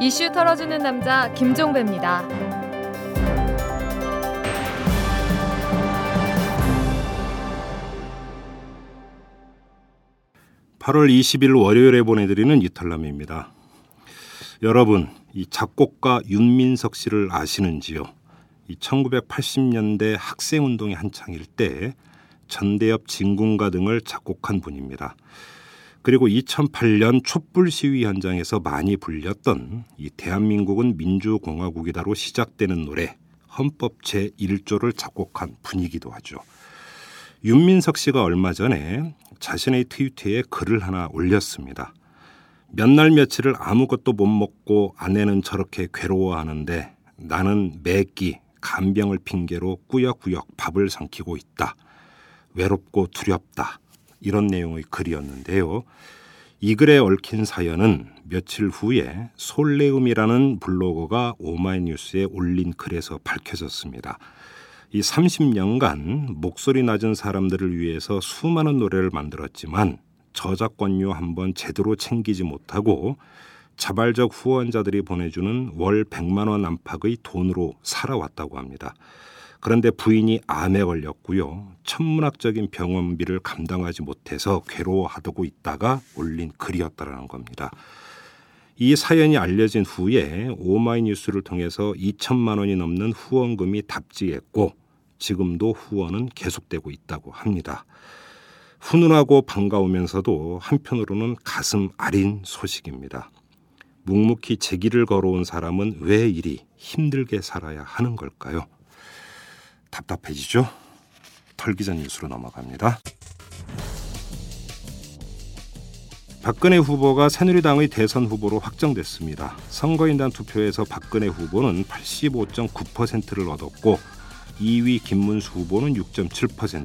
이슈 털어주는 남자 김종배입니다. 8월 20일 월요일에 보내드리는 이탈남입니다. 여러분, 이 작곡가 윤민석 씨를 아시는지요? 이 1980년대 학생운동이 한창일 때 전대엽 진군가 등을 작곡한 분입니다. 그리고 2008년 촛불 시위 현장에서 많이 불렸던 이 대한민국은 민주공화국이다로 시작되는 노래 헌법 제1조를 작곡한 분이기도 하죠. 윤민석 씨가 얼마 전에 자신의 트위터에 글을 하나 올렸습니다. 몇 날 며칠을 아무것도 못 먹고 아내는 저렇게 괴로워하는데 나는 매끼 간병을 핑계로 꾸역꾸역 밥을 삼키고 있다. 외롭고 두렵다. 이런 내용의 글이었는데요. 이 글에 얽힌 사연은 며칠 후에 솔레움이라는 블로거가 오마이뉴스에 올린 글에서 밝혀졌습니다. 이 30년간 목소리 낮은 사람들을 위해서 수많은 노래를 만들었지만 저작권료 한번 제대로 챙기지 못하고 자발적 후원자들이 보내주는 월 100만 원 안팎의 돈으로 살아왔다고 합니다. 그런데 부인이 암에 걸렸고요. 천문학적인 병원비를 감당하지 못해서 괴로워하고 있다가 올린 글이었다라는 겁니다. 이 사연이 알려진 후에 오마이뉴스를 통해서 2천만 원이 넘는 후원금이 답지했고 지금도 후원은 계속되고 있다고 합니다. 훈훈하고 반가우면서도 한편으로는 가슴 아린 소식입니다. 묵묵히 제 길을 걸어온 사람은 왜 이리 힘들게 살아야 하는 걸까요? 답답해지죠? 털기전 뉴스로 넘어갑니다. 박근혜 후보가 새누리당의 대선 후보로 확정됐습니다. 선거인단 투표에서 박근혜 후보는 85.9%를 얻었고 2위 김문수 후보는 6.7%,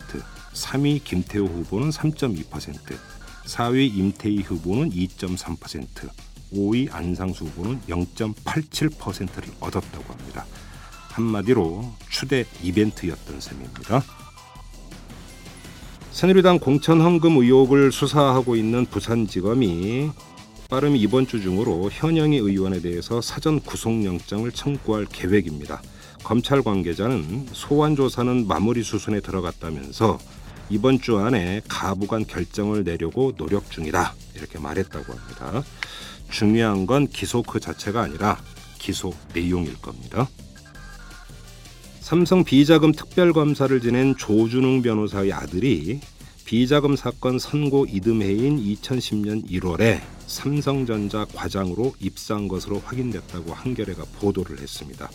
3위 김태호 후보는 3.2%, 4위 임태희 후보는 2.3%, 5위 안상수 후보는 0.87%를 얻었다고 합니다. 한마디로 추대 이벤트였던 셈입니다. 새누리당 공천 헌금 의혹을 수사하고 있는 부산지검이 빠르면 이번 주 중으로 현영희 의원에 대해서 사전 구속영장을 청구할 계획입니다. 검찰 관계자는 소환 조사는 마무리 수순에 들어갔다면서 이번 주 안에 가부간 결정을 내려고 노력 중이다 이렇게 말했다고 합니다. 중요한 건 기소 그 자체가 아니라 기소 내용일 겁니다. 삼성 비자금 특별검사를 지낸 조준웅 변호사의 아들이 비자금 사건 선고 이듬해인 2010년 1월에 삼성전자 과장으로 입사한 것으로 확인됐다고 한겨레가 보도를 했습니다.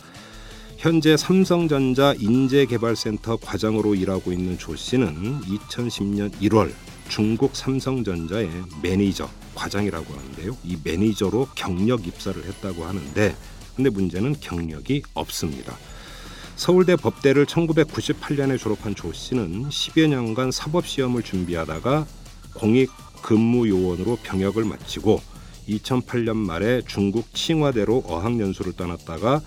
현재 삼성전자 인재개발센터 과장으로 일하고 있는 조 씨는 2010년 1월 중국 삼성전자의 매니저 과장이라고 하는데요. 이 매니저로 경력 입사를 했다고 하는데 근데 문제는 경력이 없습니다. 서울대 법대를 1998년에 졸업한 조 씨는 10여 년간 사법시험을 준비하다가 공익 근무 요원으로 병역을 마치고 2008년 말에 중국 칭화대로 어학연수를 떠났다가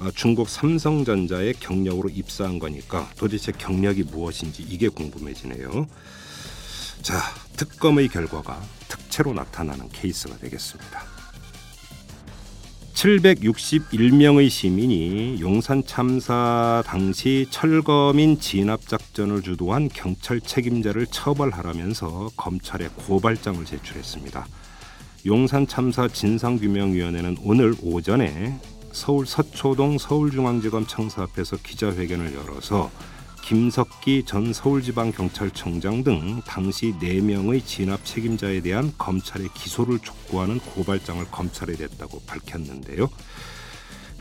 어, 중국 삼성전자의 경력으로 입사한 거니까 도대체 경력이 무엇인지 이게 궁금해지네요. 자, 특검의 결과가 특채로 나타나는 케이스가 되겠습니다. 761명의 시민이 용산 참사 당시 철거민 진압 작전을 주도한 경찰 책임자를 처벌하라면서 검찰에 고발장을 제출했습니다. 용산 참사 진상규명위원회는 오늘 오전에 서울 서초동 서울중앙지검 청사 앞에서 기자회견을 열어서 김석기 전 서울지방경찰청장 등 당시 4명의 진압 책임자에 대한 검찰의 기소를 촉구하는 고발장을 검찰에 냈다고 밝혔는데요.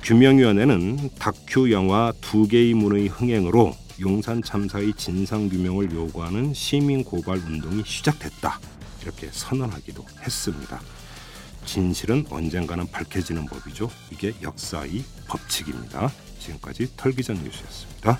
규명위원회는 다큐 영화 두 개의 문의 흥행으로 용산 참사의 진상 규명을 요구하는 시민 고발 운동이 시작됐다 이렇게 선언하기도 했습니다. 진실은 언젠가는 밝혀지는 법이죠. 이게 역사의 법칙입니다. 지금까지 털기전 뉴스였습니다.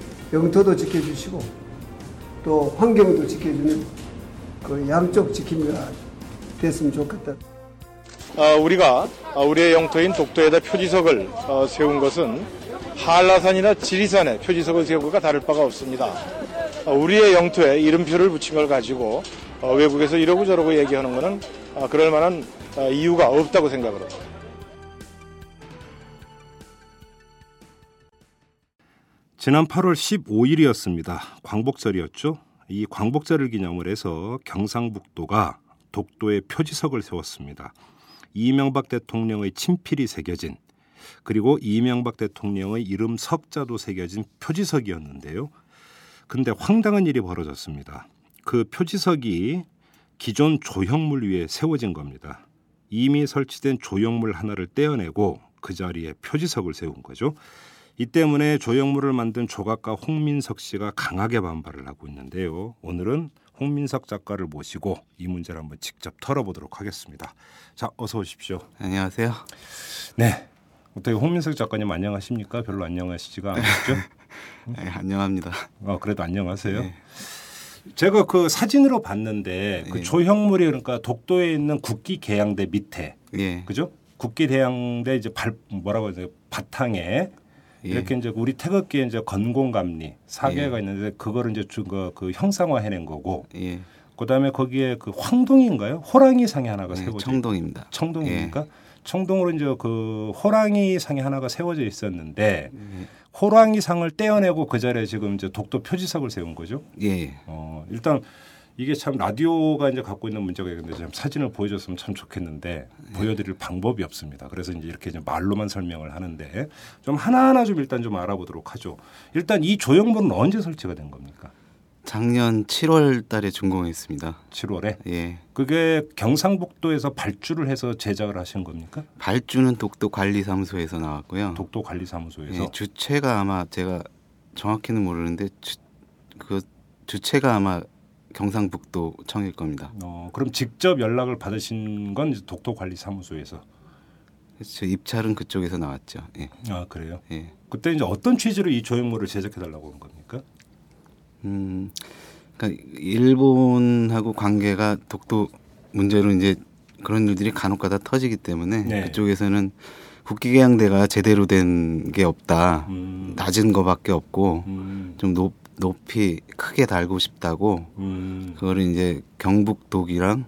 영토도 지켜주시고 또 환경도 지켜주는 그 양쪽 지킴이가 됐으면 좋겠다. 어, 우리가 어, 우리의 영토인 독도에다 표지석을 어, 세운 것은 한라산이나 지리산에 표지석을 세운 것과 다를 바가 없습니다. 어, 우리의 영토에 이름표를 붙인 걸 가지고 어, 외국에서 이러고 저러고 얘기하는 것은 어, 그럴 만한 어, 이유가 없다고 생각을 합니다. 지난 8월 15일이었습니다. 광복절이었죠. 이 광복절을 기념을 해서 경상북도가 독도에 표지석을 세웠습니다. 이명박 대통령의 친필이 새겨진 그리고 이명박 대통령의 이름 석자도 새겨진 표지석이었는데요. 근데 황당한 일이 벌어졌습니다. 그 표지석이 기존 조형물 위에 세워진 겁니다. 이미 설치된 조형물 하나를 떼어내고 그 자리에 표지석을 세운 거죠. 이 때문에 조형물을 만든 조각가 홍민석 씨가 강하게 반발을 하고 있는데요. 오늘은 홍민석 작가를 모시고 이 문제를 한번 직접 털어보도록 하겠습니다. 자, 어서 오십시오. 안녕하세요. 네. 어떻게 홍민석 작가님 안녕하십니까? 별로 안녕하시지가 않으시죠? 네, 안녕합니다. 어, 그래도 안녕하세요. 네. 제가 그 사진으로 봤는데 그 네. 조형물이 그러니까 독도에 있는 국기 계양대 밑에 예. 그죠? 국기 대양대 이제 발 뭐라고 해야 돼 바탕에 예. 이렇게 이제 우리 태극기에 이제 건공감리 사계가 예. 있는데 그거를 이제 그, 그 형상화 해낸 거고 예. 그다음에 거기에 그 황동인가요? 호랑이 상이 하나가 네, 세워져 청동입니다. 청동입니까? 청동으로 이제 그 호랑이 상이 하나가 세워져 있었는데 예. 호랑이 상을 떼어내고 그 자리에 지금 이제 독도 표지석을 세운 거죠. 예. 어, 일단 이게 참 라디오가 이제 갖고 있는 문제가 있는데 좀 사진을 보여줬으면 참 좋겠는데 보여드릴 방법이 없습니다. 그래서 이제 이렇게 좀 말로만 설명을 하는데 좀 하나하나 좀 일단 좀 알아보도록 하죠. 일단 이 조형물은 언제 설치가 된 겁니까? 작년 7월 달에 준공했습니다. 7월에 예. 그게 경상북도에서 발주를 해서 제작을 하신 겁니까? 발주는 독도 관리사무소에서 나왔고요. 독도 관리사무소에서 예, 주체가 아마 제가 정확히는 모르는데 주, 그 주체가 아마 경상북도 청일 겁니다. 어, 그럼 직접 연락을 받으신 건 이제 독도 관리사무소에서 저 입찰은 그쪽에서 나왔죠. 예. 아 그래요? 예. 그때 이제 어떤 취지로 이 조형물을 제작해 달라고 한 겁니까? 음, 그러니까 일본하고 관계가 독도 문제로 이제 그런 일들이 간혹가다 터지기 때문에 네. 그쪽에서는 국기계양대가 제대로 된 게 없다, 음, 낮은 거밖에 없고 음, 좀 높, 높이 크게 달고 싶다고 음, 그거를 이제 경북독이랑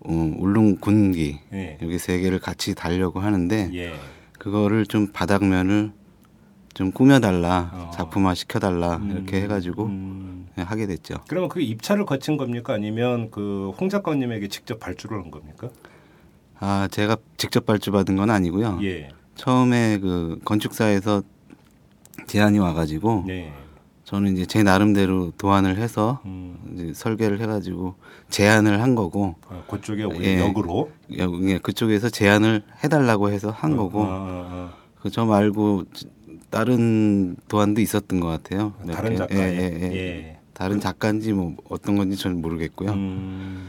어, 울릉 군기 예, 여기 세 개를 같이 달려고 하는데 예. 그거를 좀 바닥면을 좀 꾸며달라, 어. 작품화 시켜달라 음, 이렇게 해가지고 음. 하게 됐죠. 그러면 그 입찰을 거친 겁니까? 아니면 그 홍 작가님에게 직접 발주를 한 겁니까? 아 제가 직접 발주받은 건 아니고요. 예, 처음에 그 건축사에서 제안이 와가지고 네, 저는 이제 제 나름대로 도안을 해서 음, 이제 설계를 해가지고 제안을 한 거고 아, 그쪽에 예. 역으로 여- 예, 그쪽에서 제안을 해달라고 해서 한 아, 거고 아, 아, 그저 말고 다른 도안도 있었던 것 같아요. 아. 다른. 작가에 예, 예, 예. 예. 다른 작가인지 뭐 어떤 건지 저는 모르겠고요. 음,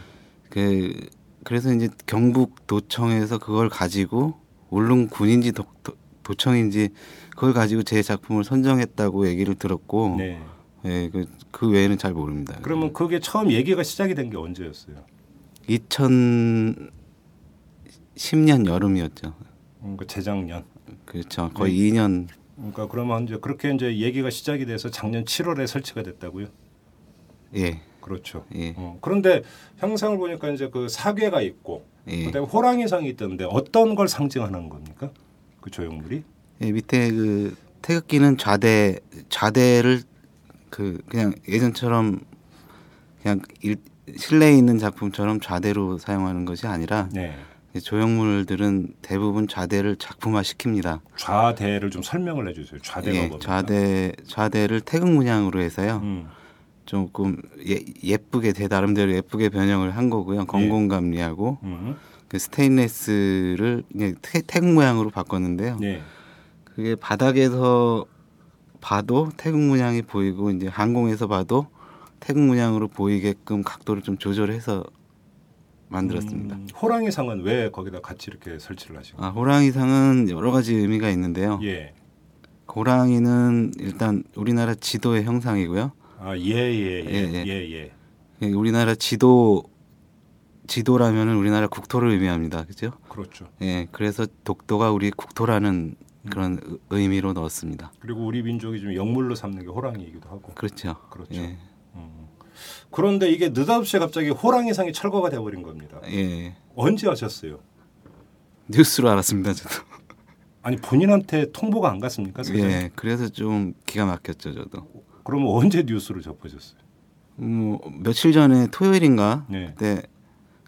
그 그래서 이제 경북 도청에서 그걸 가지고 울릉 군인지 도, 도, 청인지 그걸 가지고 제 작품을 선정했다고 얘기를 들었고 네. 예, 그, 그 외에는 잘 모릅니다. 그러면 그게 처음 얘기가 시작이 된 게 언제였어요? 2010년 여름이었죠. 음, 그 재작년. 그렇죠. 거의 네. 2년 그러니까 그러면 이제 그렇게 이제 얘기가 시작이 돼서 작년 7월에 설치가 됐다고요? 예. 그렇죠. 예. 어, 그런데 형상을 보니까 이제 그 사계가 있고 예. 그다음에 호랑이상이 있던데 어떤 걸 상징하는 겁니까? 그 조형물이? 예, 밑에 그 태극기는 좌대 좌대를 그 그냥 예전처럼 그냥 일, 실내에 있는 작품처럼 좌대로 사용하는 것이 아니라 네. 조형물들은 대부분 좌대를 작품화 시킵니다. 좌대를 좀 설명을 해주세요. 좌대가 예, 뭡니까? 좌대 좌대를 태극 문양으로 해서요. 음, 조금 예, 예쁘게 제 나름대로 예쁘게 변형을 한 거고요. 건공감리하고 음, 그 스테인레스를 태, 태극 모양으로 바꿨는데요. 네. 그게 바닥에서 봐도 태극 문양이 보이고 이제 항공에서 봐도 태극 문양으로 보이게끔 각도를 좀 조절해서 만들었습니다. 음, 호랑이 상은 왜 거기다 같이 이렇게 설치를 거예요? 아, 호랑이 상은 여러 가지 의미가 있는데요. 예. 호랑이는 일단 우리나라 지도의 형상이고요. 아, 예, 예, 예, 예, 예, 예. 예. 예, 우리나라 지도 지도라면은 우리나라 국토를 의미합니다. 그죠? 그렇죠. 예, 그래서 독도가 우리 국토라는 그런 의- 의미로 넣었습니다. 그리고 우리 민족이 좀 영물로 삼는 게 호랑이이기도 하고. 그렇죠. 그렇죠. 예, 음. 그런데 이게 느닷없이 갑자기 호랑이상이 철거가 돼버린 겁니다. 예. 언제 하셨어요? 뉴스로 알았습니다. 저도. 아니 본인한테 통보가 안 갔습니까? 사전에? 예, 그래서 좀 기가 막혔죠, 저도. 그러면 언제 뉴스를 접하셨어요? 뭐 며칠 전에 토요일인가 네. 그때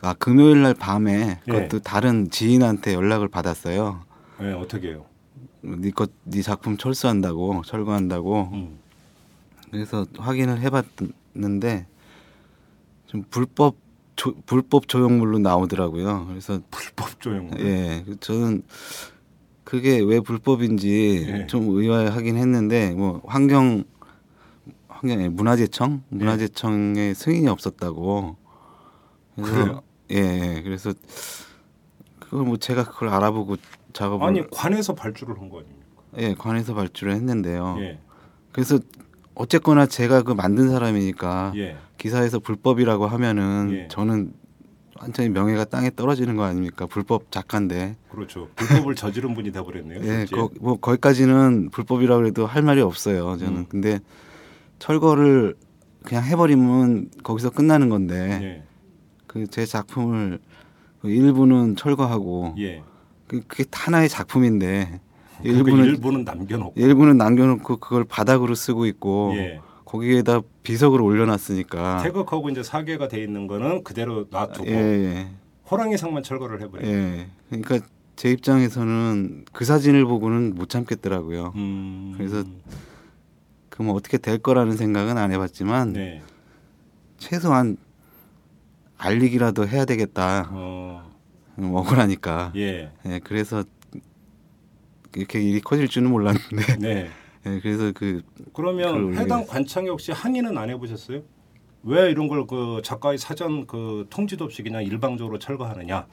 아 금요일 날 밤에 예. 그것도 다른 지인한테 연락을 받았어요. 네, 어떻게 해요? 네거네 작품 철수한다고 철거한다고 음. 그래서 확인을 해봤는데 좀 불법 조, 불법 조형물로 나오더라고요. 그래서 불법 조형. 예 저는 그게 왜 불법인지 예. 좀 의아하긴 했는데 뭐 환경 환경 문화재청 문화재청에 승인이 없었다고 그래서 그래요? 예, 예 그래서 그걸 뭐 제가 그걸 알아보고 작업을 아니 관에서 발주를 한 거 아닙니까? 예 관에서 발주를 했는데요. 예, 그래서 어쨌거나 제가 그 만든 사람이니까 예. 기사에서 불법이라고 하면은 예. 저는 완전히 명예가 땅에 떨어지는 거 아닙니까? 불법 작가인데. 그렇죠. 불법을 저지른 분이 돼버렸네요. 예, 실제. 거, 뭐 거기까지는 불법이라고 해도 할 말이 없어요. 저는. 음. 근데 철거를 그냥 해버리면 거기서 끝나는 건데 예, 그제 작품을 그 일부는 철거하고 예. 그- 그게 하나의 작품인데 일부는 일부는 일부는 남겨놓고. 일부는 남겨놓고 그걸 바닥으로 쓰고 있고 예. 거기에다 비석을 올려놨으니까 태극하고 이제 사계가 돼 있는 거는 그대로 놔두고 예, 예. 호랑이 상만 철거를 해버려. 예. 그러니까 제 입장에서는 그 사진을 보고는 못 참겠더라고요. 음. 그래서 그뭐 어떻게 될 거라는 생각은 안 해봤지만 네. 최소한 알리기라도 해야 되겠다. 어, 음, 억울하니까. 예. 예, 그래서 이렇게 일이 커질 줄은 몰랐는데. 네. 예, 그래서 그 그러면 해당. 관청이 혹시 항의는 안 해보셨어요? 왜 이런 걸 그 작가의 사전 그 통지도 없이 그냥 일방적으로 철거하느냐?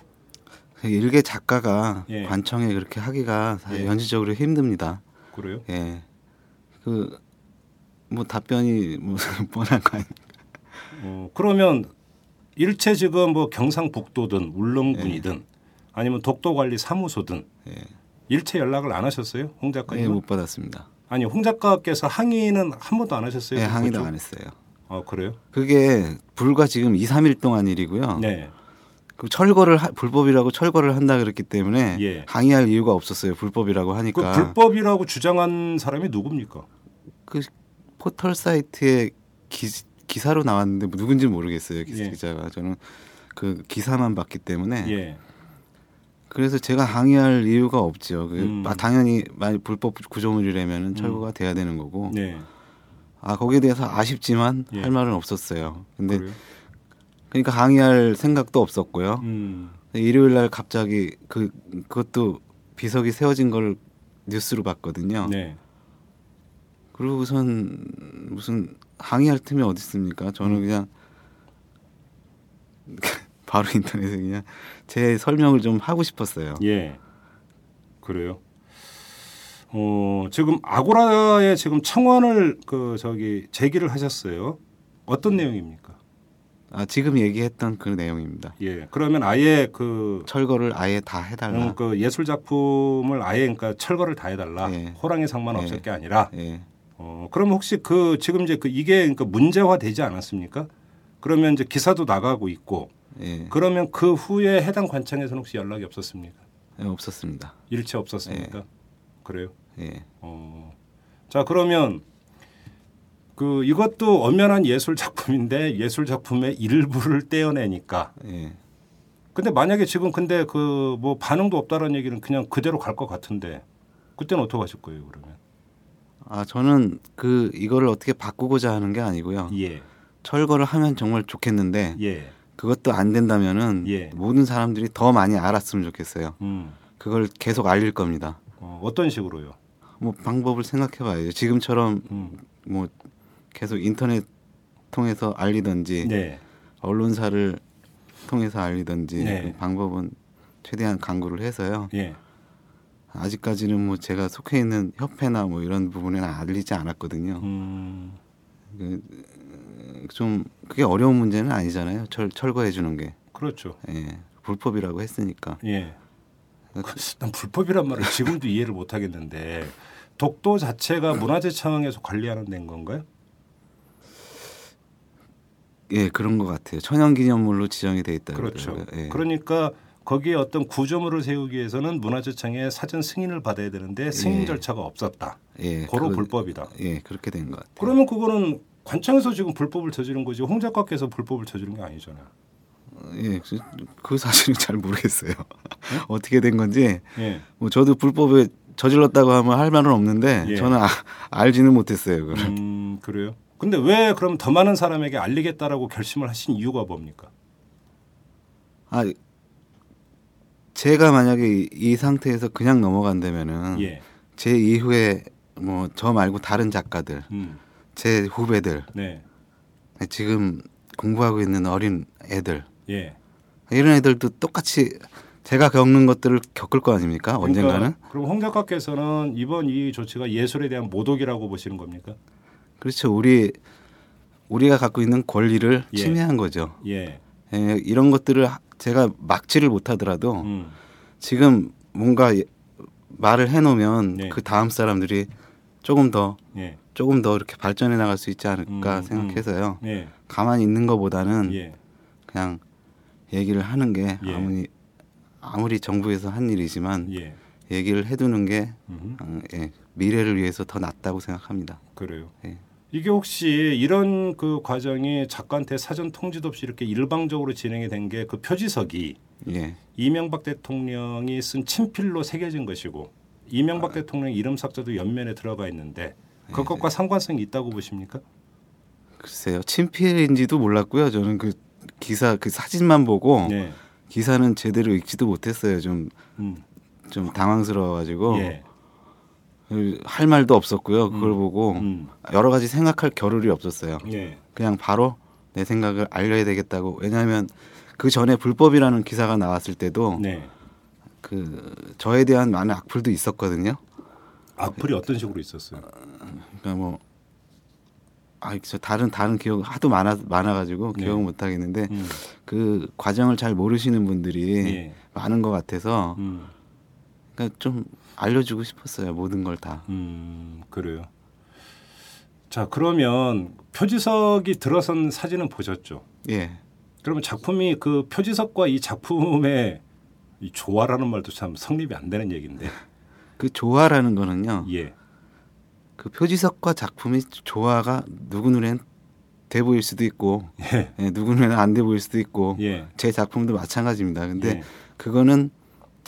일개 작가가 예. 관청에 그렇게 하기가 예. 현실적으로 힘듭니다. 그래요? 예. 그 뭐 답변이 뭐 뻔한 거 아닙니까? 어, 그러면 일체 지금 뭐 경상북도든 울릉군이든 아니면 독도관리사무소든 예. 일체 연락을 안 하셨어요? 홍 작가님? 예, 못 받았습니다. 아니 홍 작가께서 항의는 한 번도 안 하셨어요? 예, 그 항의도 쪽? 안 했어요. 아 그래요? 그게 불과 지금 2, 3일 동안 일이고요. 네. 그 철거를 하- 불법이라고 철거를 한다 그랬기 때문에 예. 항의할 이유가 없었어요. 불법이라고 그 하니까. 불법이라고 주장한 사람이 누굽니까? 그 포털 사이트에 기, 기사로 나왔는데 뭐 누군지 모르겠어요. 기, 예. 기자가 저는 그 기사만 봤기 때문에 예. 그래서 제가 항의할 이유가 없죠. 그 음. 아, 당연히 만약 불법 구조물이라면 철거가 돼야 되는 거고. 네. 아 거기에 대해서 아쉽지만 예. 할 말은 없었어요. 근데 그래요? 그러니까 항의할 생각도 없었고요. 음. 일요일 날 갑자기 그 그것도 비석이 세워진 걸 뉴스로 봤거든요. 네. 그러고선 무슨 항의할 틈이 어디 있습니까? 음. 저는 그냥 바로 인터넷에 그냥 제 설명을 좀 하고 싶었어요. 예. 그래요. 어, 지금 아고라에 지금 청원을 그 저기 제기를 하셨어요. 어떤 내용입니까? 아 지금 얘기했던 그 내용입니다. 예. 그러면 아예 그, 철거를 아예 다 해달라. 음, 그 예술 작품을 아예 그러니까 철거를 다 해달라. 예. 호랑이 상만 예. 없을 게 아니라. 예. 어, 그럼 혹시 그 지금 이제 그 이게 그러니까 문제화 되지 않았습니까? 그러면 이제 기사도 나가고 있고 예. 그러면 그 후에 해당 관청에서는 혹시 연락이 없었습니까? 예, 없었습니다. 일체 없었습니까? 그래요. 예. 어. 자 그러면 그 이것도 엄연한 예술 작품인데 예술 작품의 일부를 떼어내니까 예. 근데 만약에 지금 근데 그 뭐 반응도 없다라는 얘기는 그냥 그대로 갈 것 같은데 그때는 어떻게 하실 거예요 그러면? 아 저는 그 이거를 어떻게 바꾸고자 하는 게 아니고요. 예, 철거를 하면 정말 좋겠는데 예, 그것도 안 된다면은 예. 모든 사람들이 더 많이 알았으면 좋겠어요. 음, 그걸 계속 알릴 겁니다. 어, 어떤 식으로요? 뭐 방법을 생각해 봐야죠. 지금처럼 음, 뭐 계속 인터넷 통해서 알리든지 네. 언론사를 통해서 알리든지 네. 그 방법은 최대한 강구를 해서요. 예. 아직까지는 뭐 제가 속해 있는 협회나 뭐 이런 부분에는 알리지 않았거든요. 음. 그, 좀 그게 어려운 문제는 아니잖아요. 철 철거해 주는 게 그렇죠. 예, 불법이라고 했으니까. 예. 난 불법이란 말을 지금도 이해를 못 하겠는데 독도 자체가 문화재청에서 관리하는 데인 건가요? 예, 그런 것 같아요. 천연기념물로 지정이 돼 있다. 그렇죠. 그러더라고요. 예. 그러니까 거기에 어떤 구조물을 세우기 위해서는 문화재청의 사전 승인을 받아야 되는데 승인 예. 절차가 없었다. 예, 고로 그- 불법이다. 예, 그렇게 된 것 같아요. 그러면 그거는 관청에서 지금 불법을 저지른 거지 홍 작가께서 불법을 저지른 게 아니잖아요. 예, 그, 그 사실은 잘 모르겠어요. 어떻게 된 건지 예. 뭐 저도 불법에 저질렀다고 하면 할 말은 없는데 예. 저는 아, 알지는 못했어요. 그걸. 음, 그래요. 근데 왜 그럼 더 많은 사람에게 알리겠다라고 결심을 하신 이유가 뭡니까? 아 제가 만약에 이, 이 상태에서 그냥 넘어간다면은 예. 제 이후에 뭐 저 말고 다른 작가들, 음. 제 후배들, 네. 지금 공부하고 있는 어린 애들 예. 이런 애들도 똑같이 제가 겪는 것들을 겪을 거 아닙니까? 언젠가는. 그러니까 그럼 홍 작가께서는 이번 이 조치가 예술에 대한 모독이라고 보시는 겁니까? 그렇죠. 우리 우리가 갖고 있는 권리를 예. 침해한 거죠. 예. 예, 이런 것들을 하- 제가 막지를 못하더라도 음. 지금 뭔가 예- 말을 해놓으면 네. 그 다음 사람들이 조금 더 예. 조금 더 이렇게 발전해 나갈 수 있지 않을까 음, 생각해서요. 예. 가만히 있는 것보다는 예. 그냥 얘기를 하는 게 예. 아무리 아무리 정부에서 한 일이지만 예. 얘기를 해두는 게. 어, 예, 미래를 위해서 더 낫다고 생각합니다. 그래요. 예. 이게 혹시 이런 그 과정이 작가한테 사전 통지도 없이 이렇게 일방적으로 진행이 된 게 그 표지석이 예, 이명박 대통령이 쓴 친필로 새겨진 것이고 이명박 대통령 이름 삭제도 옆면에 들어가 있는데 그것과 상관성이 있다고 보십니까? 글쎄요. 친필인지도 몰랐고요. 저는 그 기사 그 사진만 보고 네. 기사는 제대로 읽지도 못했어요. 좀좀 음. 당황스러워가지고 예. 할 말도 없었고요. 그걸 음. 보고 음. 여러 가지 생각할 겨를이 없었어요. 예. 그냥 바로 내 생각을 알려야 되겠다고. 왜냐하면 그 전에 불법이라는 기사가 나왔을 때도 네. 그 저에 대한 많은 악플도 있었거든요. 악플이 어떤 식으로 있었어요? 그러니까 뭐. 아, 저 다른 다른 기억 하도 많아 많아가지고 네. 기억 못 하겠는데 음. 그 과정을 잘 모르시는 분들이 예. 많은 것 같아서 음. 그러니까 좀 알려주고 싶었어요 모든 걸 다. 음, 그래요. 자, 그러면 표지석이 들어선 사진은 보셨죠? 예, 그러면 작품이 그 표지석과 이 작품의 이 조화라는 말도 참 성립이 안 되는 얘기인데. 그 조화라는 거는요. 예. 그 표지석과 작품이 조화가 누구 눈엔 돼 보일 수도 있고 예. 예, 누구 눈에는 안 돼 보일 수도 있고 예. 제 작품도 마찬가지입니다. 근데 예. 그거는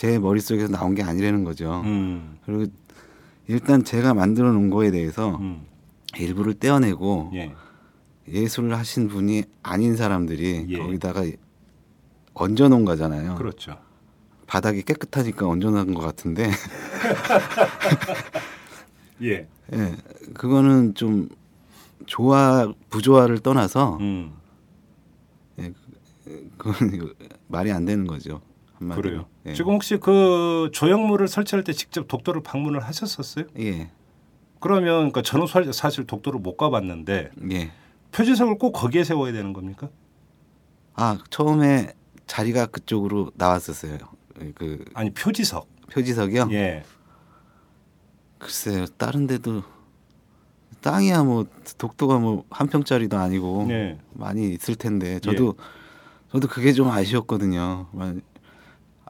제 머릿속에서 나온 게 아니라는 거죠. 음. 그리고 일단 제가 만들어 놓은 거에 대해서 음. 일부를 떼어내고 예. 예술을 하신 분이 아닌 사람들이 예. 거기다가 얹어 놓은 거잖아요. 그렇죠. 바닥이 깨끗하니까 얹어 놓은 것 같은데 예. 예, 그거는 좀 조화 부조화를 떠나서 음. 그건 이거 말이 안 되는 거죠. 한마디로. 그래요. 예. 지금 혹시 그 조형물을 설치할 때 직접 독도를 방문을 하셨었어요? 예, 그러면 그러니까 저는 사- 사실 독도를 못 가봤는데 예. 표지석을 꼭 거기에 세워야 되는 겁니까? 아 처음에 자리가 그쪽으로 나왔었어요. 그 아니 표지석. 표지석이요. 예. 글쎄요, 다른 데도 땅이야 뭐 독도가 뭐 한 평짜리도 아니고 네. 많이 있을 텐데 저도 저도 그게 좀 아쉬웠거든요.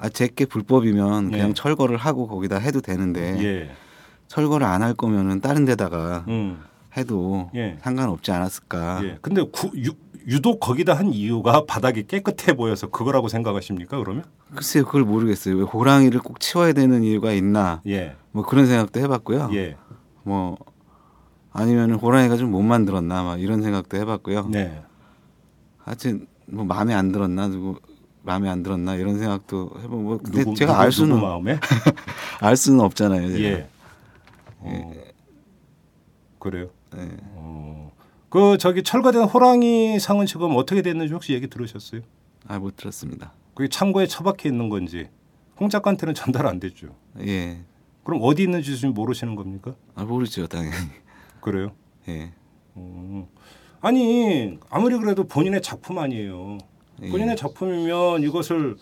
아 제게 불법이면 그냥 네. 철거를 하고 거기다 해도 되는데 예. 철거를 안 할 거면은 다른 데다가 음. 해도 예. 상관없지 않았을까. 예. 근데 구, 유, 유독 거기다 한 이유가 바닥이 깨끗해 보여서 그거라고 생각하십니까? 그러면? 글쎄요, 그걸 모르겠어요. 왜 호랑이를 꼭 치워야 되는 이유가 있나? 예. 뭐 그런 생각도 해봤고요. 예. 뭐 아니면 호랑이가 좀 못 만들었나? 막 이런 생각도 해봤고요. 네. 하여튼 뭐 마음에 안 들었나 누구 마음에 안 들었나 이런 생각도 해보고 뭐 근데 누구, 제가 누구, 알 수는 마음에? 알 수는 없잖아요. 제가. 예. 어. 그래요. 예. 어. 그 저기 철거된 호랑이 상은 지금 어떻게 됐는지 혹시 얘기 들으셨어요? 아못 들었습니다. 그게 창고에 처박혀 있는 건지 홍 작가한테는 전달 안 됐죠. 예. 그럼 어디 있는지 지금 모르시는 겁니까? 아 모르죠 당연히. 그래요? 예. 음. 아니 아무리 그래도 본인의 작품 아니에요. 예. 본인의 작품이면 이것을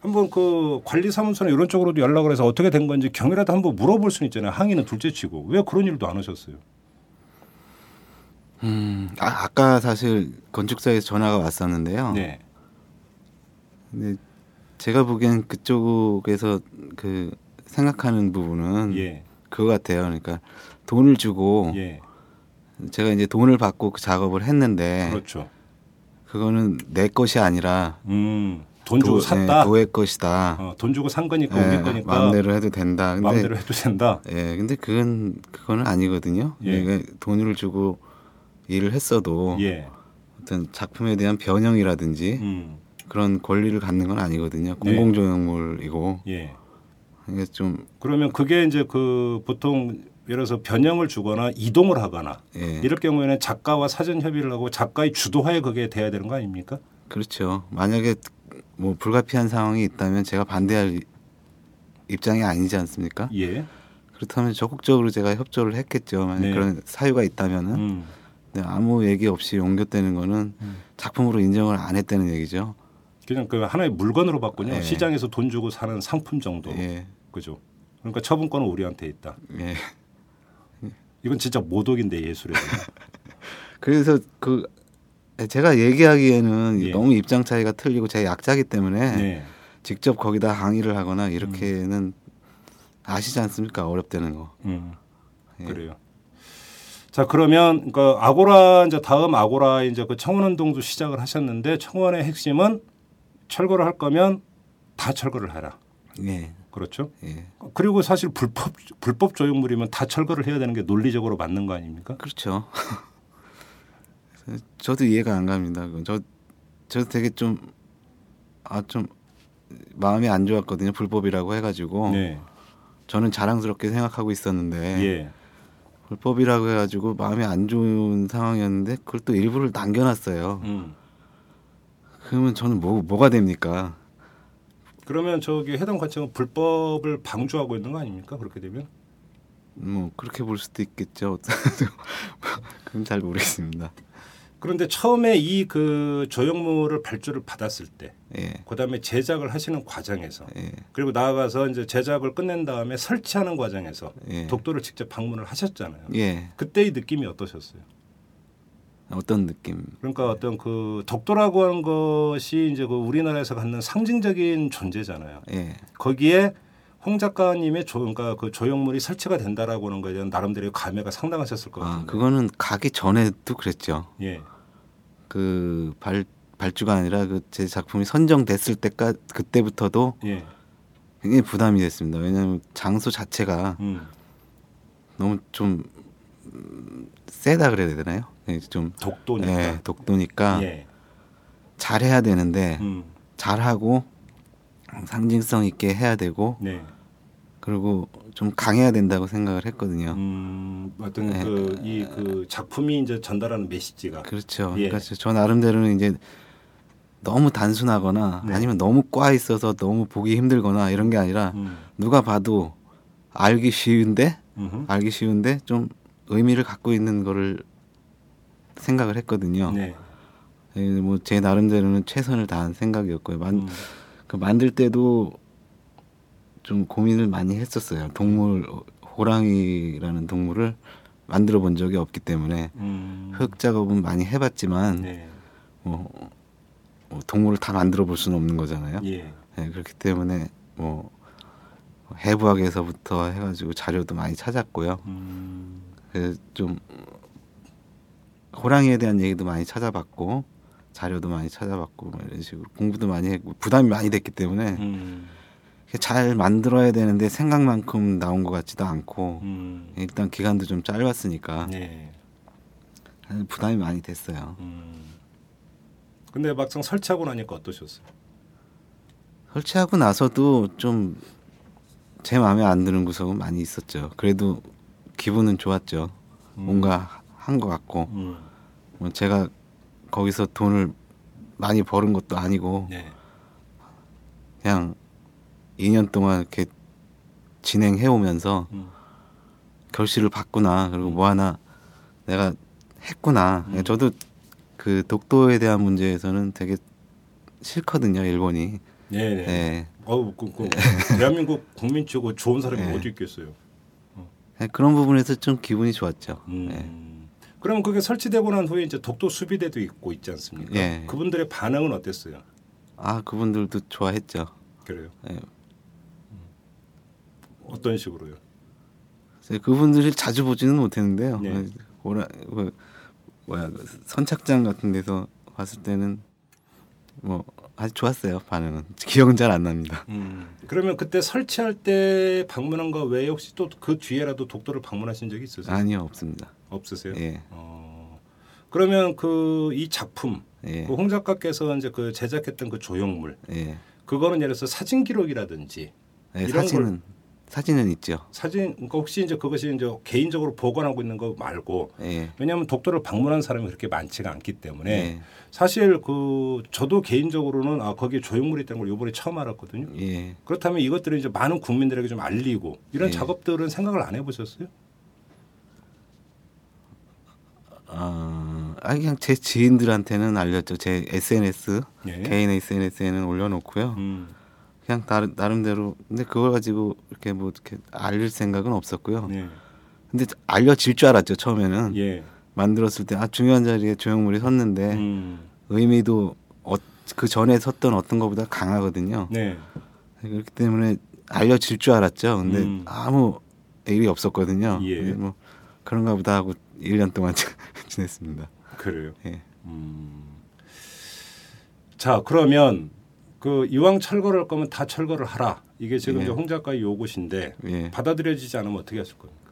한번 그 관리사무소나 이런 쪽으로도 연락을 해서 어떻게 된 건지 경이라도 한번 물어볼 수는 있잖아요. 항의는 둘째치고 왜 그런 일도 안 하셨어요? 음, 아, 아까 사실 건축사에서 전화가 왔었는데요. 네. 근데 제가 보기엔 그쪽에서 그 생각하는 부분은 예. 그거 같아요. 그러니까 돈을 주고 예. 제가 이제 돈을 받고 그 작업을 했는데 그렇죠. 그거는 내 것이 아니라 음. 돈 주고 도, 샀다. 예, 도의 것이다. 어, 돈 주고 산 거니까 예, 우리 거니까 마음대로 해도 된다. 근데 마음대로 해도 된다. 예, 근데 그건 그거는 아니거든요. 예. 내가 돈을 주고 일을 했어도 예. 어떤 작품에 대한 변형이라든지 음. 그런 권리를 갖는 건 아니거든요. 네. 공공조형물이고 예. 이게 좀 그러면 그게 이제 그 보통 예를 들어서 변형을 주거나 이동을 하거나 예, 이럴 경우에는 작가와 사전 협의를 하고 작가의 주도하에 그게 돼야 되는 거 아닙니까? 그렇죠. 만약에 뭐 불가피한 상황이 있다면 제가 반대할 입장이 아니지 않습니까? 예. 그렇다면 적극적으로 제가 협조를 했겠죠. 만약 네. 그런 사유가 있다면은 음. 근데 아무 얘기 없이 옮겼다는 거는 작품으로 인정을 안 했다는 얘기죠. 그냥 그 하나의 물건으로 봤군요. 예. 시장에서 돈 주고 사는 상품 정도. 예, 그죠. 그러니까 처분권은 우리한테 있다. 예. 이건 진짜 모독인데 예술에. 그래서 그 제가 얘기하기에는 예. 너무 입장 차이가 틀리고 제가 약자기 때문에 네. 직접 거기다 항의를 하거나 이렇게는 아시지 않습니까? 어렵다는 거. 음. 예. 그래요. 자 그러면 그 아고라 이제 다음 아고라 이제 그 청원운동도 시작을 하셨는데 청원의 핵심은 철거를 할 거면 다 철거를 해라. 예, 그렇죠. 예. 그리고 사실 불법 불법 조형물이면 다 철거를 해야 되는 게 논리적으로 맞는 거 아닙니까? 그렇죠. 저도 이해가 안 갑니다. 저 저도 되게 좀 아 좀 마음이 안 좋았거든요. 불법이라고 해가지고 네. 저는 자랑스럽게 생각하고 있었는데 예. 불법이라고 해가지고 마음이 안 좋은 상황이었는데 그걸 또 일부를 남겨놨어요. 음. 그러면 저는 뭐 뭐가 됩니까? 그러면 저기 해당 관청은 불법을 방조하고 있는 거 아닙니까? 그렇게 되면 뭐 그렇게 볼 수도 있겠죠. 그건 잘 모르겠습니다. 그런데 처음에 이 그 조형물을 발주를 받았을 때, 예, 그다음에 제작을 하시는 과정에서, 예, 그리고 나아가서 이제 제작을 끝낸 다음에 설치하는 과정에서 예. 독도를 직접 방문을 하셨잖아요. 예. 그때의 느낌이 어떠셨어요? 어떤 느낌? 그러니까 어떤 그 독도라고 하는 것이 이제 그 우리나라에서 갖는 상징적인 존재잖아요. 예, 거기에 홍 작가님의 조, 그러니까 그 조형물이 설치가 된다라고 하는 거에 대한 나름대로의 감회가 상당하셨을 것. 아 그거는 가기 전에도 그랬죠. 예. 그 발 발주가 아니라 그 제 작품이 선정됐을 때까 그때부터도 예. 굉장히 부담이 됐습니다. 왜냐하면 장소 자체가 음. 너무 좀 음, 세다 그래야 되나요? 예, 좀 독도니까. 예, 독도니까 예. 잘해야 되는데 음. 잘하고 상징성 있게 해야 되고 네. 그리고 좀 강해야 된다고 생각을 했거든요. 음, 어떤 네. 그이 그 작품이 이제 전달하는 메시지가 그렇죠. 예. 그러니까 저 나름대로는 이제 너무 단순하거나 네. 아니면 너무 꽈 있어서 너무 보기 힘들거나 이런 게 아니라 음. 누가 봐도 알기 쉬운데 음흠. 알기 쉬운데 좀 의미를 갖고 있는 거를 생각을 했거든요. 네. 뭐제 나름대로는 최선을 다한 생각이었고요. 만, 음. 그 만들 때도 좀 고민을 많이 했었어요. 동물 호랑이라는 동물을 만들어 본 적이 없기 때문에 음. 흙 작업은 많이 해봤지만 네. 뭐, 뭐 동물을 다 만들어 볼 수는 없는 거잖아요. 예. 네, 그렇기 때문에 뭐 해부학에서부터 해가지고 자료도 많이 찾았고요. 음. 그래서 좀 호랑이에 대한 얘기도 많이 찾아봤고 자료도 많이 찾아봤고 뭐 이런 식으로 공부도 많이 했고 부담이 많이 됐기 때문에 음. 잘 만들어야 되는데 생각만큼 나온 것 같지도 않고 음. 일단 기간도 좀 짧았으니까 네. 부담이 많이 됐어요. 음. 근데 막상 설치하고 나니까 어떠셨어요? 설치하고 나서도 좀 제 마음에 안 드는 구석은 많이 있었죠. 그래도 기분은 좋았죠. 뭔가 한 것 같고 음. 뭐 제가 거기서 돈을 많이 버는 것도 아니고 네. 그냥 2년 동안 이렇게 진행해 오면서 음. 결실을 봤구나 그리고 뭐 하나 내가 했구나 음. 저도 그 독도에 대한 문제에서는 되게 싫거든요 일본이 네, 네. 네. 어우, 그, 그, 대한민국 국민 치고 좋은 사람이 네. 어디 있겠어요. 네, 그런 부분에서 좀 기분이 좋았죠 음. 네. 그러면 그게 설치되고 난 후에 이제 독도 수비대도 있고 있지 않습니까? 예. 그분들의 반응은 어땠어요? 아 그분들도 좋아했죠 그래요. 네. 어떤 식으로요? 그분들이 자주 보지는 못했는데요 네. 오라, 그, 뭐야 그 선착장 같은 데서 봤을 때는 뭐 아주 좋았어요 반응은 기억은 잘 안 납니다 음. 그러면 그때 설치할 때 방문한 거 외에 혹시 또 그 뒤에라도 독도를 방문하신 적이 있으세요? 아니요 없습니다 없으세요? 예. 어. 그러면 그 이 작품 예. 그홍 작가께서 이제 그 제작했던 그 조형물 예. 그거는 예를 들어서 사진 기록이라든지 네, 이런 사진은 사진은 있죠. 사진 그러니까 혹시 이제 그것이 이제 개인적으로 보관하고 있는 거 말고 예. 왜냐하면 독도를 방문한 사람이 그렇게 많지가 않기 때문에 예. 사실 그 저도 개인적으로는 아 거기에 조형물이 있다는 걸 이번에 처음 알았거든요. 예. 그렇다면 이것들을 이제 많은 국민들에게 좀 알리고 이런 예. 작업들은 생각을 안 해보셨어요? 아, 아 그냥 제 지인들한테는 알렸죠. 제 SNS 예. 개인 SNS에는 올려놓고요. 음. 그냥 나름 나름대로 근데 그걸 가지고 이렇게 뭐 이렇게 알릴 생각은 없었고요. 네. 근데 알려질 줄 알았죠 처음에는 예. 만들었을 때 아 중요한 자리에 조형물이 섰는데 음. 의미도 어, 그 전에 섰던 어떤 것보다 강하거든요. 네. 그렇기 때문에 알려질 줄 알았죠. 근데 음. 아무 일이 없었거든요. 예. 뭐 그런가 보다 하고 1년 동안 지냈습니다. 그래요. 예. 음. 자 그러면 그 이왕 철거를 할 거면 다 철거를 하라. 이게 지금 예. 이제 홍 작가의 요구신데 예. 받아들여지지 않으면 어떻게 하실 겁니까?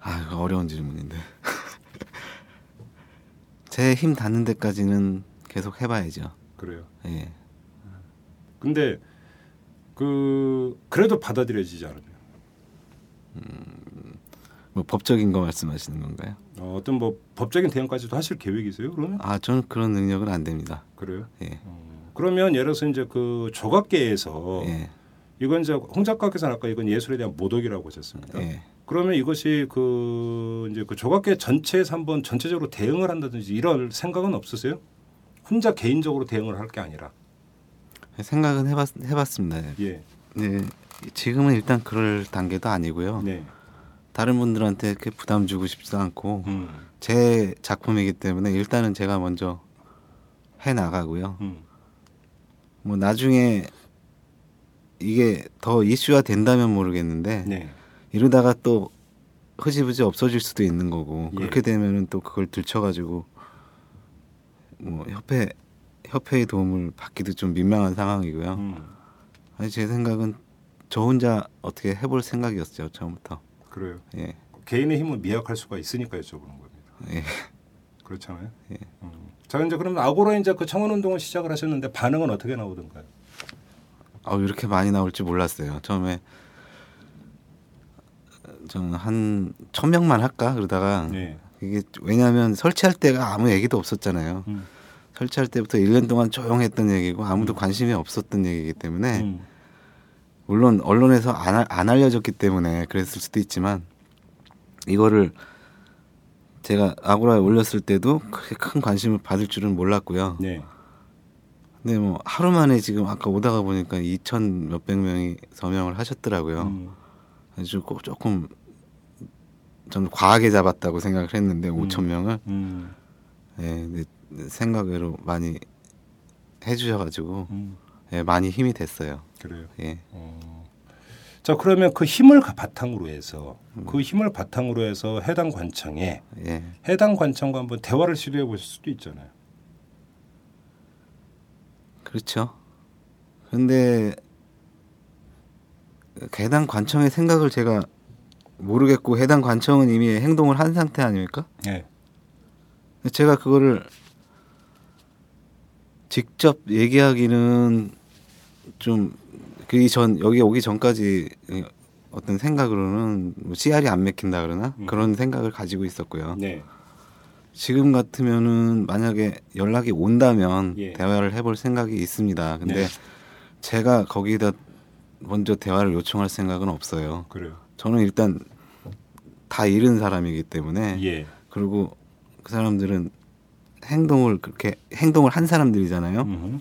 아, 어려운 질문인데. 제 힘 닿는 데까지는 계속 해봐야죠. 그래요. 예. 근데 그 그래도 받아들여지지 않으면 뭐 법적인 거 말씀하시는 건가요? 어, 어떤 뭐 법적인 대응까지도 하실 계획이세요? 그러면 아, 저는 그런 능력은 안 됩니다. 그래요. 예. 어, 그러면 예를 들어서 이제 그 조각계에서 예. 이건 이제 홍 작가께서는 아까 이건 예술에 대한 모독이라고 하셨습니다. 예. 그러면 이것이 그 이제 그 조각계 전체에서 한번 전체적으로 대응을 한다든지 이런 생각은 없으세요? 혼자 개인적으로 대응을 할 게 아니라. 생각은 해봤, 해봤습니다. 예. 네. 지금은 일단 그럴 단계도 아니고요. 네. 다른 분들한테 이렇게 부담 주고 싶지도 않고 음. 제 작품이기 때문에 일단은 제가 먼저 해 나가고요. 음. 뭐 나중에 이게 더 이슈화 된다면 모르겠는데 네. 이러다가 또 흐지부지 없어질 수도 있는 거고 예. 그렇게 되면은 또 그걸 들춰가지고 뭐 협회 협회의 도움을 받기도 좀 민망한 상황이고요. 음. 아니 제 생각은 저 혼자 어떻게 해볼 생각이었죠 처음부터. 그래요. 예, 개인의 힘은 미약할 수가 있으니까 여쭤보는 겁니다. 예. 그렇잖아요. 예. 음. 자 이제 그럼 아고라 이제 그 청원 운동을 시작을 하셨는데 반응은 어떻게 나오던가요? 아 이렇게 많이 나올 줄 몰랐어요. 처음에 저는 한 천 명만 할까 그러다가 네. 이게 왜냐하면 설치할 때가 아무 얘기도 없었잖아요. 음. 설치할 때부터 1년 동안 조용했던 얘기고 아무도 관심이 없었던 얘기이기 때문에 음. 물론 언론에서 안, 알- 안 알려졌기 때문에 그랬을 수도 있지만 이거를 제가 아고라에 올렸을 때도 그렇게 큰 관심을 받을 줄은 몰랐고요. 네. 근데 뭐 하루 만에 지금 아까 오다가 보니까 2천 몇백 명이 서명을 하셨더라고요. 음. 아주 꼭 조금 저는 과하게 잡았다고 생각을 했는데 5천 명을 음. 예, 생각외로 많이 해주셔가지고 음. 예, 많이 힘이 됐어요. 그래요. 예, 어. 자 그러면 그 힘을 가- 바탕으로 해서 그 힘을 바탕으로 해서 해당 관청에 예. 해당 관청과 한번 대화를 시도해 보실 수도 있잖아요. 그렇죠. 근데 해당 관청의 생각을 제가 모르겠고 해당 관청은 이미 행동을 한 상태 아닙니까? 예. 제가 그거를 직접 얘기하기는 좀 그전 여기 오기 전까지 어떤 생각으로는 뭐 씨알이 안 맥힌다 그러나 음. 그런 생각을 가지고 있었고요. 네. 지금 같으면은 만약에 연락이 온다면 예. 대화를 해볼 생각이 있습니다. 근데 네. 제가 거기다 먼저 대화를 요청할 생각은 없어요. 그래요. 저는 일단 다 잃은 사람이기 때문에 예. 그리고 그 사람들은 행동을 그렇게 행동을 한 사람들이잖아요. 음흠.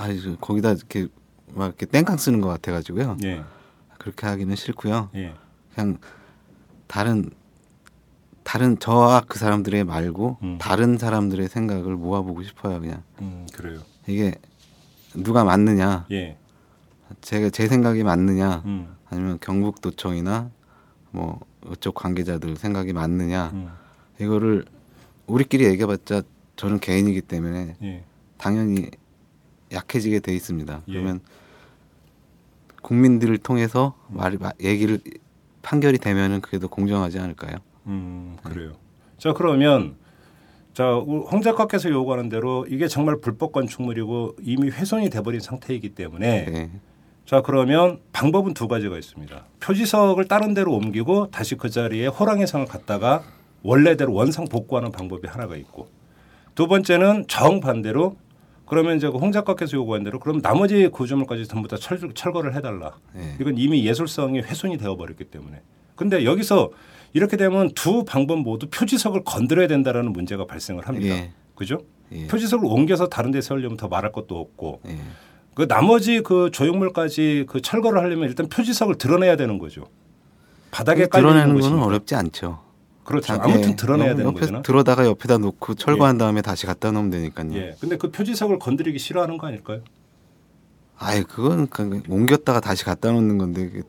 아 거기다 이렇게 막 이렇게 땡깡 쓰는 것 같아가지고요. 예. 그렇게 하기는 싫고요. 예. 그냥 다른 다른 저와 그 사람들의 말고 음. 다른 사람들의 생각을 모아보고 싶어요. 그냥 음, 그래요. 이게 누가 맞느냐, 예. 제가 제 생각이 맞느냐, 음. 아니면 경북도청이나 뭐 이쪽 관계자들 생각이 맞느냐 음. 이거를 우리끼리 얘기해봤자 저는 개인이기 때문에 예. 당연히 약해지게 돼 있습니다. 예. 그러면 국민들을 통해서 말 얘기를 판결이 되면은 그게 더 공정하지 않을까요? 음, 그래요. 자, 그러면 자, 우- 홍 작가께서 요구하는 대로 이게 정말 불법 건축물이고 이미 훼손이 돼 버린 상태이기 때문에 네. 자, 그러면 방법은 두 가지가 있습니다. 표지석을 다른 데로 옮기고 다시 그 자리에 호랑이 상을 갖다가 원래대로 원상 복구하는 방법이 하나가 있고 두 번째는 정반대로 그러면 이제 그홍 작가께서 요구한 대로 그럼 나머지 구조물까지 전부 다 철, 철거를 해달라. 네. 이건 이미 예술성이 훼손이 되어버렸기 때문에. 근데 여기서 이렇게 되면 두 방법 모두 표지석을 건드려야 된다라는 문제가 발생을 합니다. 예. 그죠? 예. 표지석을 옮겨서 다른 데 세우려면 더 말할 것도 없고 예. 그 나머지 그 조형물까지 그 철거를 하려면 일단 표지석을 드러내야 되는 거죠. 바닥에 깔려 있는 드러내는 것이니까. 어렵지 않죠. 그렇죠. 자, 아무튼 예. 드러내야 옆- 되는 거잖아. 들어다가 옆에다 놓고 철거한 다음에 다시 갖다 놓으면 되니까요. 예. 근데 그 표지석을 건드리기 싫어하는 거 아닐까요? 아예 그건 그 옮겼다가 다시 갖다 놓는 건데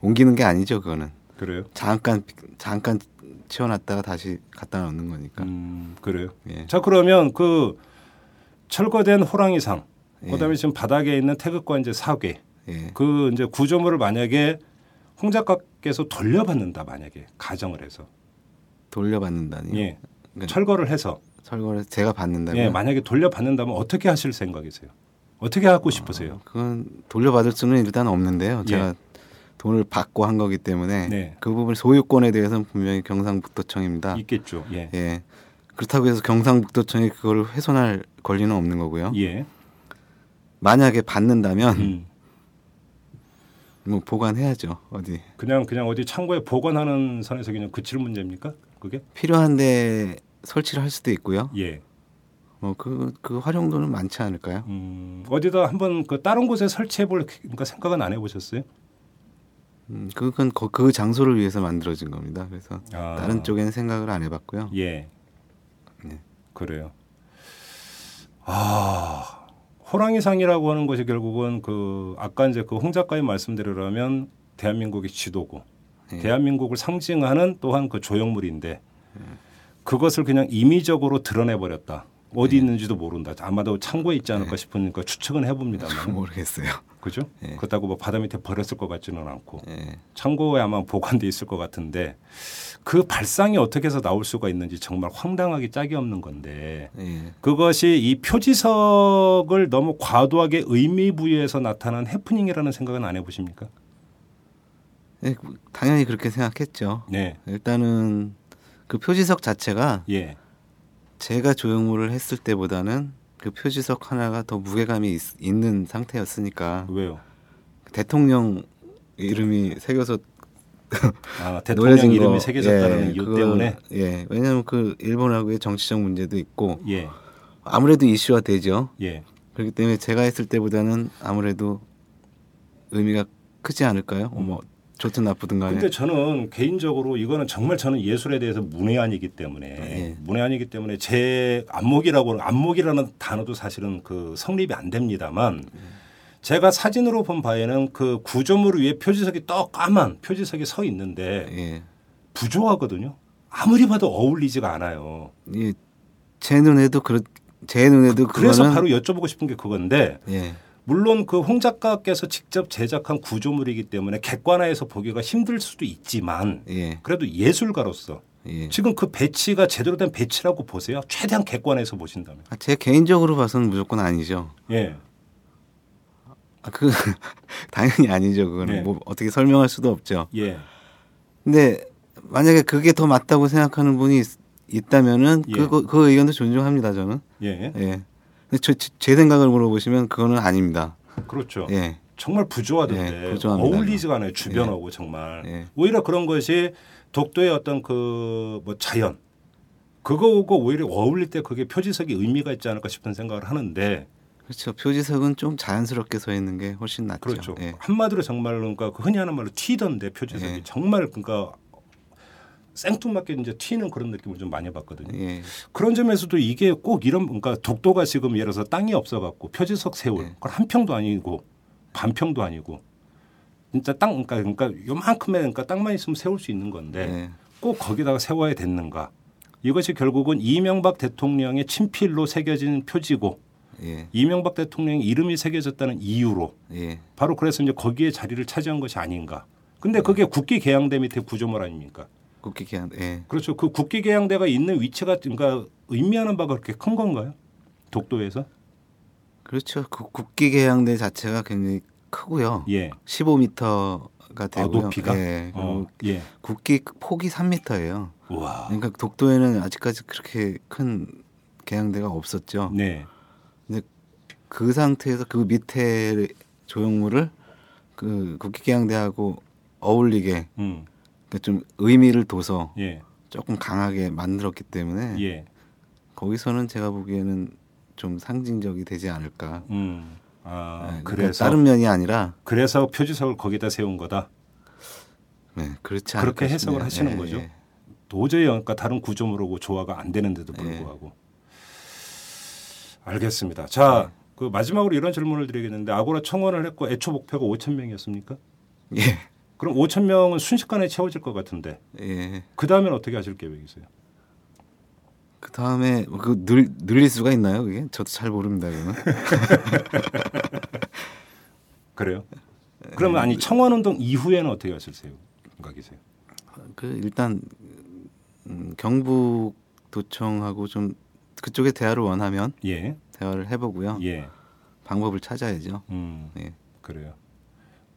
옮기는 게 아니죠. 그거는 그래요. 잠깐 잠깐 치워놨다가 다시 갖다 놓는 거니까. 음, 그래요. 예. 자 그러면 그 철거된 호랑이상, 예. 그다음에 지금 바닥에 있는 태극과 이제 사괴, 예. 그 이제 구조물을 만약에 홍 작가께서 돌려받는다 만약에 가정을 해서 돌려받는다니. 예 그러니까 철거를 해서 철거를 제가 받는다면. 예 만약에 돌려받는다면 어떻게 하실 생각이세요? 어떻게 하고 싶으세요? 그건 돌려받을 수는 일단 없는데요. 예. 제가 돈을 받고 한 거기 때문에 네. 그 부분 소유권에 대해서는 분명히 경상북도청입니다. 있겠죠. 예. 예. 그렇다고 해서 경상북도청이 그걸 훼손할 권리는 없는 거고요. 예. 만약에 받는다면 음. 뭐 보관해야죠. 어디 그냥 그냥 어디 창고에 보관하는 선에서 그냥 그칠 문제입니까? 그게? 필요한데 설치를 할 수도 있고요. 예. 뭐그그 활용도는 많지 않을까요? 음, 어디다 한번 그 다른 곳에 설치해 볼 그러니까 생각은 안 해보셨어요? 음, 그건 거- 그 장소를 위해서 만들어진 겁니다. 그래서 아. 다른 쪽에는 생각을 안 해봤고요. 예. 네. 그래요. 아, 호랑이상이라고 하는 것이 결국은 그 아까 이제 그 홍 작가의 말씀대로라면 대한민국의 지도고 예. 대한민국을 상징하는 또한 그 조형물인데 그것을 그냥 임의적으로 드러내 버렸다. 어디 예. 있는지도 모른다. 아마도 창고에 있지 않을까 싶으니까 추측은 해봅니다만. 모르겠어요. 그죠? 예. 그렇다고 뭐 바다 밑에 버렸을 것 같지는 않고 예. 창고에 아마 보관돼 있을 것 같은데 그 발상이 어떻게 해서 나올 수가 있는지 정말 황당하기 짝이 없는 건데 예. 그것이 이 표지석을 너무 과도하게 의미 부여해서 나타난 해프닝이라는 생각은 안 해보십니까? 예, 당연히 그렇게 생각했죠. 네, 일단은 그 표지석 자체가 예, 제가 조형물을 했을 때보다는 그 표지석 하나가 더 무게감이 있, 는 상태였으니까. 왜요? 대통령 이름이 새겨서 아, 대통령 이름이 거, 새겨졌다는 예, 이유 그거- 때문에? 예 왜냐하면 그 일본하고의 정치적 문제도 있고 예, 아무래도 이슈화 되죠. 예, 그렇기 때문에 제가 했을 때보다는 아무래도 의미가 크지 않을까요? 뭐 좋든 나쁘든 간에 근데 저는 개인적으로 이거는 정말 저는 예술에 대해서 문외한이기 때문에 예. 문외한이기 때문에 제 안목이라고 안목이라는 단어도 사실은 그 성립이 안 됩니다만 제가 사진으로 본 바에는 그 구조물 위에 표지석이 떡 까만 표지석이 서 있는데 예. 부조하거든요. 아무리 봐도 어울리지가 않아요. 예, 제 눈에도 그렇 제 눈에도 그래서 그거는 바로 여쭤보고 싶은 게 그건데 예. 물론 그 홍 작가께서 직접 제작한 구조물이기 때문에 객관화해서 보기가 힘들 수도 있지만 예. 그래도 예술가로서 예. 지금 그 배치가 제대로 된 배치라고 보세요. 최대한 객관해서 보신다면. 아, 제 개인적으로 봐서는 무조건 아니죠. 예. 아, 그 당연히 아니죠. 그거는 네. 뭐 어떻게 설명할 수도 없죠. 예. 근데 만약에 그게 더 맞다고 생각하는 분이 있- 있다면은 예. 그거 그 의견도 존중합니다 저는. 예. 예. 저, 제 생각을 물어보시면 그거는 아닙니다. 그렇죠. 예. 정말 부조하던데 예, 어울리지가 않아요 주변하고 정말 예. 오히려 그런 것이 독도의 어떤 그 뭐 자연 그거하고 오히려 어울릴 때 그게 표지석이 의미가 있지 않을까 싶은 생각을 하는데 그렇죠. 표지석은 좀 자연스럽게 서 있는 게 훨씬 낫죠. 그렇죠 예. 한마디로 정말로 그러니까 그 흔히 하는 말로 튀던데 표지석이 예. 정말 그러니까 생뚱맞게 이제 튀는 그런 느낌을 좀 많이 받거든요. 예. 그런 점에서도 이게 꼭 이런 그러니까 독도가 지금 예를 들어서 땅이 없어 갖고 표지석 세울 네. 그건 한 평도 아니고 반 평도 아니고 진짜 땅 그러니까 그러니까 요만큼의 그러니까 땅만 있으면 세울 수 있는 건데 예. 꼭 거기다가 세워야 됐는가? 이것이 결국은 이명박 대통령의 친필로 새겨진 표지고 예. 이명박 대통령의 이름이 새겨졌다는 이유로 예. 바로 그래서 이제 거기에 자리를 차지한 것이 아닌가. 근데 그게 국기 개양대 밑에 구조물 아닙니까? 국기 기한 예. 그렇죠. 그 국기 개양대가 있는 위치가 그러니까 의미하는 바가 그렇게 큰 건가요? 독도에서? 그렇죠. 그 국기 개양대 자체가 굉장히 크고요. 예. 15m가 되고요. 아, 높이가? 예. 어, 예. 국기 폭이 3m예요. 와. 그러니까 독도에는 아직까지 그렇게 큰 개양대가 없었죠. 네. 그 상태에서 그 밑에 조형물을 그 국기 개양대하고 어울리게 음. 그러니까 좀 의미를 둬서 예. 조금 강하게 만들었기 때문에 예. 거기서는 제가 보기에는 좀 상징적이 되지 않을까. 음. 아, 네, 그러니까 그래서 다른 면이 아니라 그래서 표지석을 거기다 세운 거다. 네, 그렇지 그렇게 해석을. 하시는 예, 거죠? 예. 도저히 그러니까 다른 구조물하고 조화가 안 되는데도 예. 불구하고. 알겠습니다. 자, 네. 그 마지막으로 이런 질문을 드리겠는데 아고라 청원을 했고 애초 목표가 5천 명이었습니까? 예. 그럼 5천 명은 순식간에 채워질 것 같은데 예. 그 다음엔 어떻게 하실 계획이세요? 그 다음에 그 늘, 늘릴 수가 있나요? 그게 저도 잘 모릅니다. 그거는. 그래요? 그러면 아니 청원 운동 이후에는 어떻게 하실 생각이세요? 그 일단 음, 경북 도청하고 좀 그쪽에 대화를 원하면 예, 대화를 해보고요. 예, 방법을 찾아야죠. 음, 예. 그래요.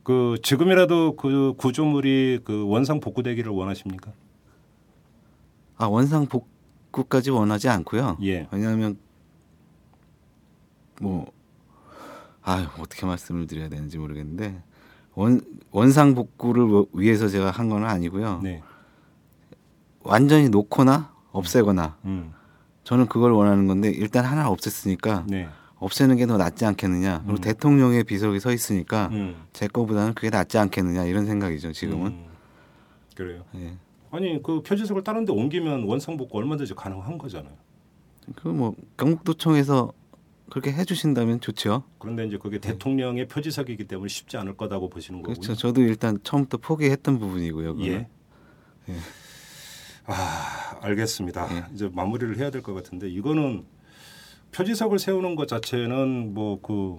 그 지금이라도 그 구조물이 그 원상 복구되기를 원하십니까? 아 원상 복구까지 원하지 않고요. 예. 왜냐하면 뭐아 어떻게 말씀을 드려야 되는지 모르겠는데 원 원상 복구를 위해서 제가 한 건 아니고요. 네, 완전히 놓거나 없애거나 음, 저는 그걸 원하는 건데 일단 하나 없앴으니까 네, 없애는 게 더 낫지 않겠느냐. 그리고 음. 대통령의 비석이 서 있으니까 음, 제 거보다는 그게 낫지 않겠느냐 이런 생각이죠 지금은. 음, 그래요. 예. 아니 그 표지석을 다른 데 옮기면 원상 복구 얼마든지 가능한 거잖아요. 그 뭐 경북도청에서 그렇게 해주신다면 좋죠. 그런데 이제 그게 대통령의 표지석이기 때문에 쉽지 않을 거다고 보시는 거고요. 네. 그렇죠. 저도 일단 처음부터 포기했던 부분이고요. 예. 예. 아, 알겠습니다. 예. 이제 마무리를 해야 될 것 같은데 이거는 표지석을 세우는 것 자체는 뭐 그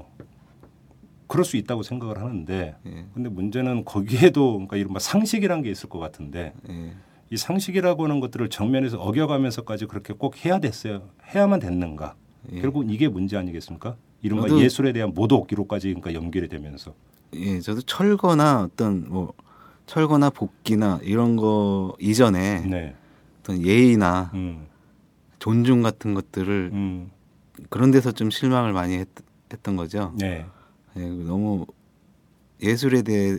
그럴 수 있다고 생각을 하는데 예. 근데 문제는 거기에도 그러니까 이른바 상식이란 게 있을 것 같은데 예. 이 상식이라고 하는 것들을 정면에서 어겨가면서까지 그렇게 꼭 해야 됐어요. 해야만 됐는가? 예. 결국 이게 문제 아니겠습니까? 이른바 저도- 예술에 대한 모독 이로까지 그러니까 연결이 되면서 예, 저도 철거나 어떤 뭐 철거나 복귀나 이런 거 이전에 네, 어떤 예의나 음, 존중 같은 것들을 음, 그런 데서 좀 실망을 많이 했, 던 거죠. 네, 예, 너무 예술에 대해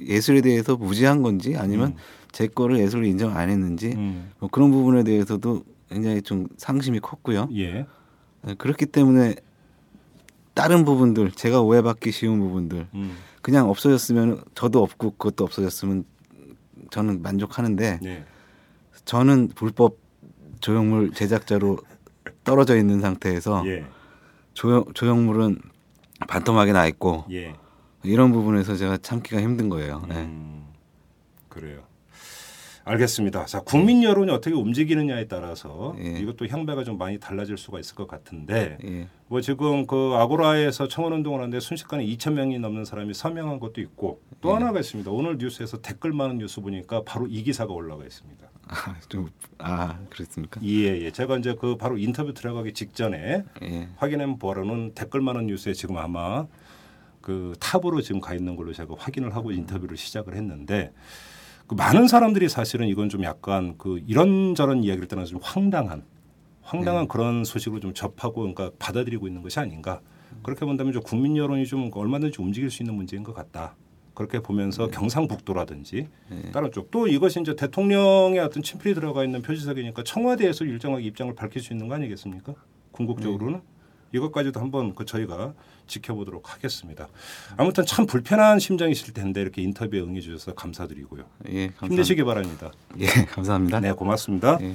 예술에 대해서 무지한 건지 아니면 음. 제 거를 예술로 인정 안 했는지 음, 뭐 그런 부분에 대해서도 굉장히 좀 상심이 컸고요. 예, 예, 그렇기 때문에 다른 부분들 제가 오해받기 쉬운 부분들 음, 그냥 없어졌으면 저도 없고 그것도 없어졌으면 저는 만족하는데 네, 저는 불법 조형물 제작자로 떨어져 있는 상태에서 예, 조형, 조형물은 반토막이 나 있고 예. 이런 부분에서 제가 참기가 힘든 거예요. 네. 음, 그래요. 알겠습니다. 자, 국민 여론이 어떻게 움직이느냐에 따라서 예. 이것도 향배가 좀 많이 달라질 수가 있을 것 같은데 예. 뭐 지금 그 아고라에서 청원 운동을 하는데 순식간에 2천 명이 넘는 사람이 서명한 것도 있고 또 예. 하나가 있습니다. 오늘 뉴스에서 댓글 많은 뉴스 보니까 바로 이 기사가 올라가 있습니다. 아, 좀, 아, 그렇습니까? 예, 예. 제가 이제 그 바로 인터뷰 들어가기 직전에 예. 확인해 보라는 댓글 많은 뉴스에 지금 아마 그 탑으로 지금 가 있는 걸로 제가 확인을 하고 인터뷰를 시작을 했는데 그 많은 사람들이 사실은 이건 좀 약간 그 이런저런 이야기를 떠나서 좀 황당한 황당한 네. 그런 소식으로 좀 접하고 그러니까 받아들이고 있는 것이 아닌가 그렇게 본다면 좀 국민 여론이 좀 얼마든지 움직일 수 있는 문제인 것 같다. 그렇게 보면서 네. 경상북도라든지 다른 쪽 또 이것이 이제 대통령의 어떤 친필이 들어가 있는 표지석이니까 청와대에서 일정하게 입장을 밝힐 수 있는 거 아니겠습니까? 궁극적으로는 이것까지도 한번 그 저희가 지켜보도록 하겠습니다. 아무튼 참 불편한 심정이실 텐데 이렇게 인터뷰에 응해 주셔서 감사드리고요. 예, 감사합니다. 힘내시기 바랍니다. 예, 감사합니다. 네, 고맙습니다. 예.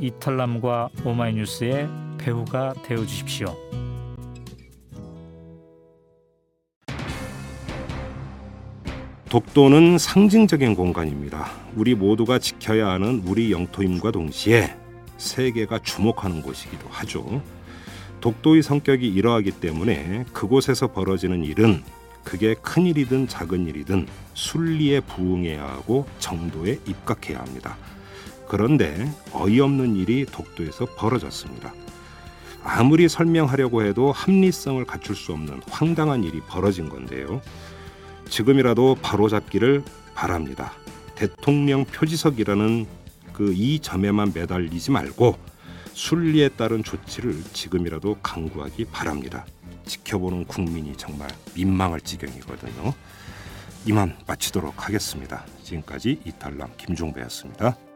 이털남과 오마이뉴스의 배우가 되어 주십시오. 독도는 상징적인 공간입니다. 우리 모두가 지켜야 하는 우리 영토임과 동시에 세계가 주목하는 곳이기도 하죠. 독도의 성격이 이러하기 때문에 그곳에서 벌어지는 일은 그게 큰 일이든 작은 일이든 순리에 부응해야 하고 정도에 입각해야 합니다. 그런데 어이없는 일이 독도에서 벌어졌습니다. 아무리 설명하려고 해도 합리성을 갖출 수 없는 황당한 일이 벌어진 건데요. 지금이라도 바로잡기를 바랍니다. 대통령 표지석이라는 그 이 점에만 매달리지 말고 순리에 따른 조치를 지금이라도 강구하기 바랍니다. 지켜보는 국민이 정말 민망할 지경이거든요. 이만 마치도록 하겠습니다. 지금까지 이탈남 김종배였습니다.